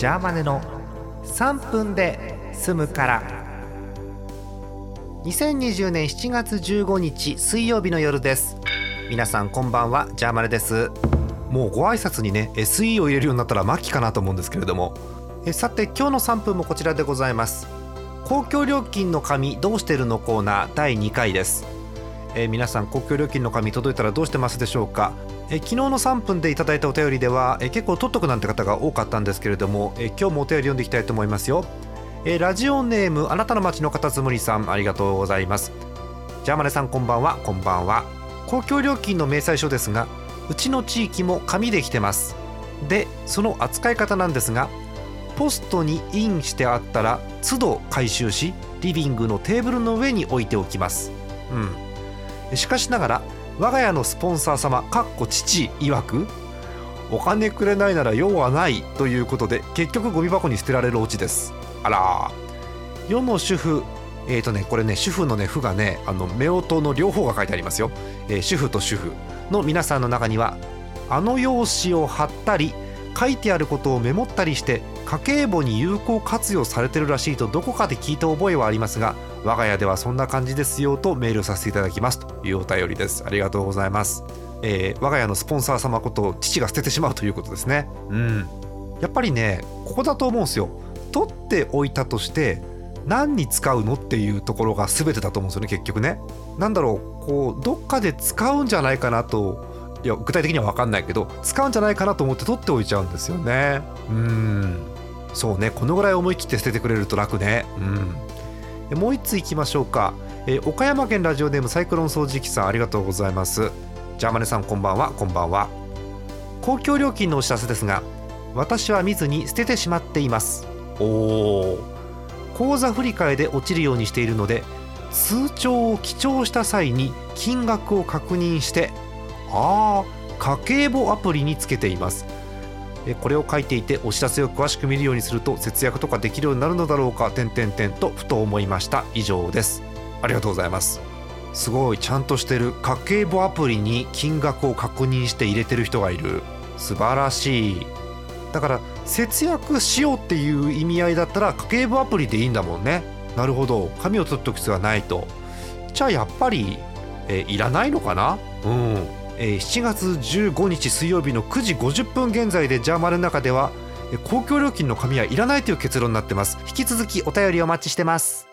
ジャーマネの3分で済むから。2020年7月15日水曜日の夜です。皆さんこんばんは。ジャーマネです。もうご挨拶にね SE を入れるようになったら末期かなと思うんですけれども。えさて今日の3分もこちらでございます。公共料金の紙どうしてるのコーナー第2回です。え皆さん公共料金の紙届いたらどうしてますでしょうか？え昨日の3分でいただいたお便りではえ結構取っとくなんて方が多かったんですけれどもえ今日もお便り読んでいきたいと思いますよ。えラジオネームあなたの街のカタツムリさんありがとうございます。ジャーマネさんこんばんは。こんばんは。公共料金の明細書ですがうちの地域も紙で来てます。でその扱い方なんですがポストにインしてあったら都度回収しリビングのテーブルの上に置いておきます。うん。しかしながら我が家のスポンサー様かっこ父曰くお金くれないなら用はないということで結局ゴミ箱に捨てられるオチです。あら。世の主婦えーとねこれね主婦のね婦がねあの夫婦の両方が書いてありますよ、えー主婦と主婦の皆さんの中にはあの用紙を貼ったり書いてあることをメモったりして家計簿に有効活用されてるらしいとどこかで聞いた覚えはありますが我が家ではそんな感じですよとメールさせていただきますというお便りです。ありがとうございます、えー我が家のスポンサー様ことを父が捨ててしまうということですね。うん。やっぱりねここだと思うんですよ。取っておいたとして何に使うのっていうところが全てだと思うんですよね結局ね。なんだろうこうどっかで使うんじゃないかなといや具体的には分かんないけど使うんじゃないかなと思って取っておいちゃうんですよね。うん。そうねこのぐらい思い切って捨ててくれると楽ね。うん。もう一ついきましょうか、えー岡山県ラジオネームサイクロン掃除機さんありがとうございます。ジャーマネさんこんばんは。こんばんは。公共料金のお知らせですが私は見ずに捨ててしまっています。おお口座振替で落ちるようにしているので通帳を記帳した際に金額を確認してああ家計簿アプリにつけています。えこれを書いていてお知らせを詳しく見るようにすると節約とかできるようになるのだろうか点々点とふと思いました。以上です。ありがとうございます。すごいちゃんとしてる。家計簿アプリに金額を確認して入れてる人がいる。素晴らしい。だから節約しようっていう意味合いだったら家計簿アプリでいいんだもんね。なるほど。紙を取っておく必要はないと。じゃあやっぱり、えいらないのかな？うん、えー7月15日水曜日の9時50分現在でジャーマルの中では公共料金の紙はいらないという結論になってます。引き続きお便りお待ちしてます。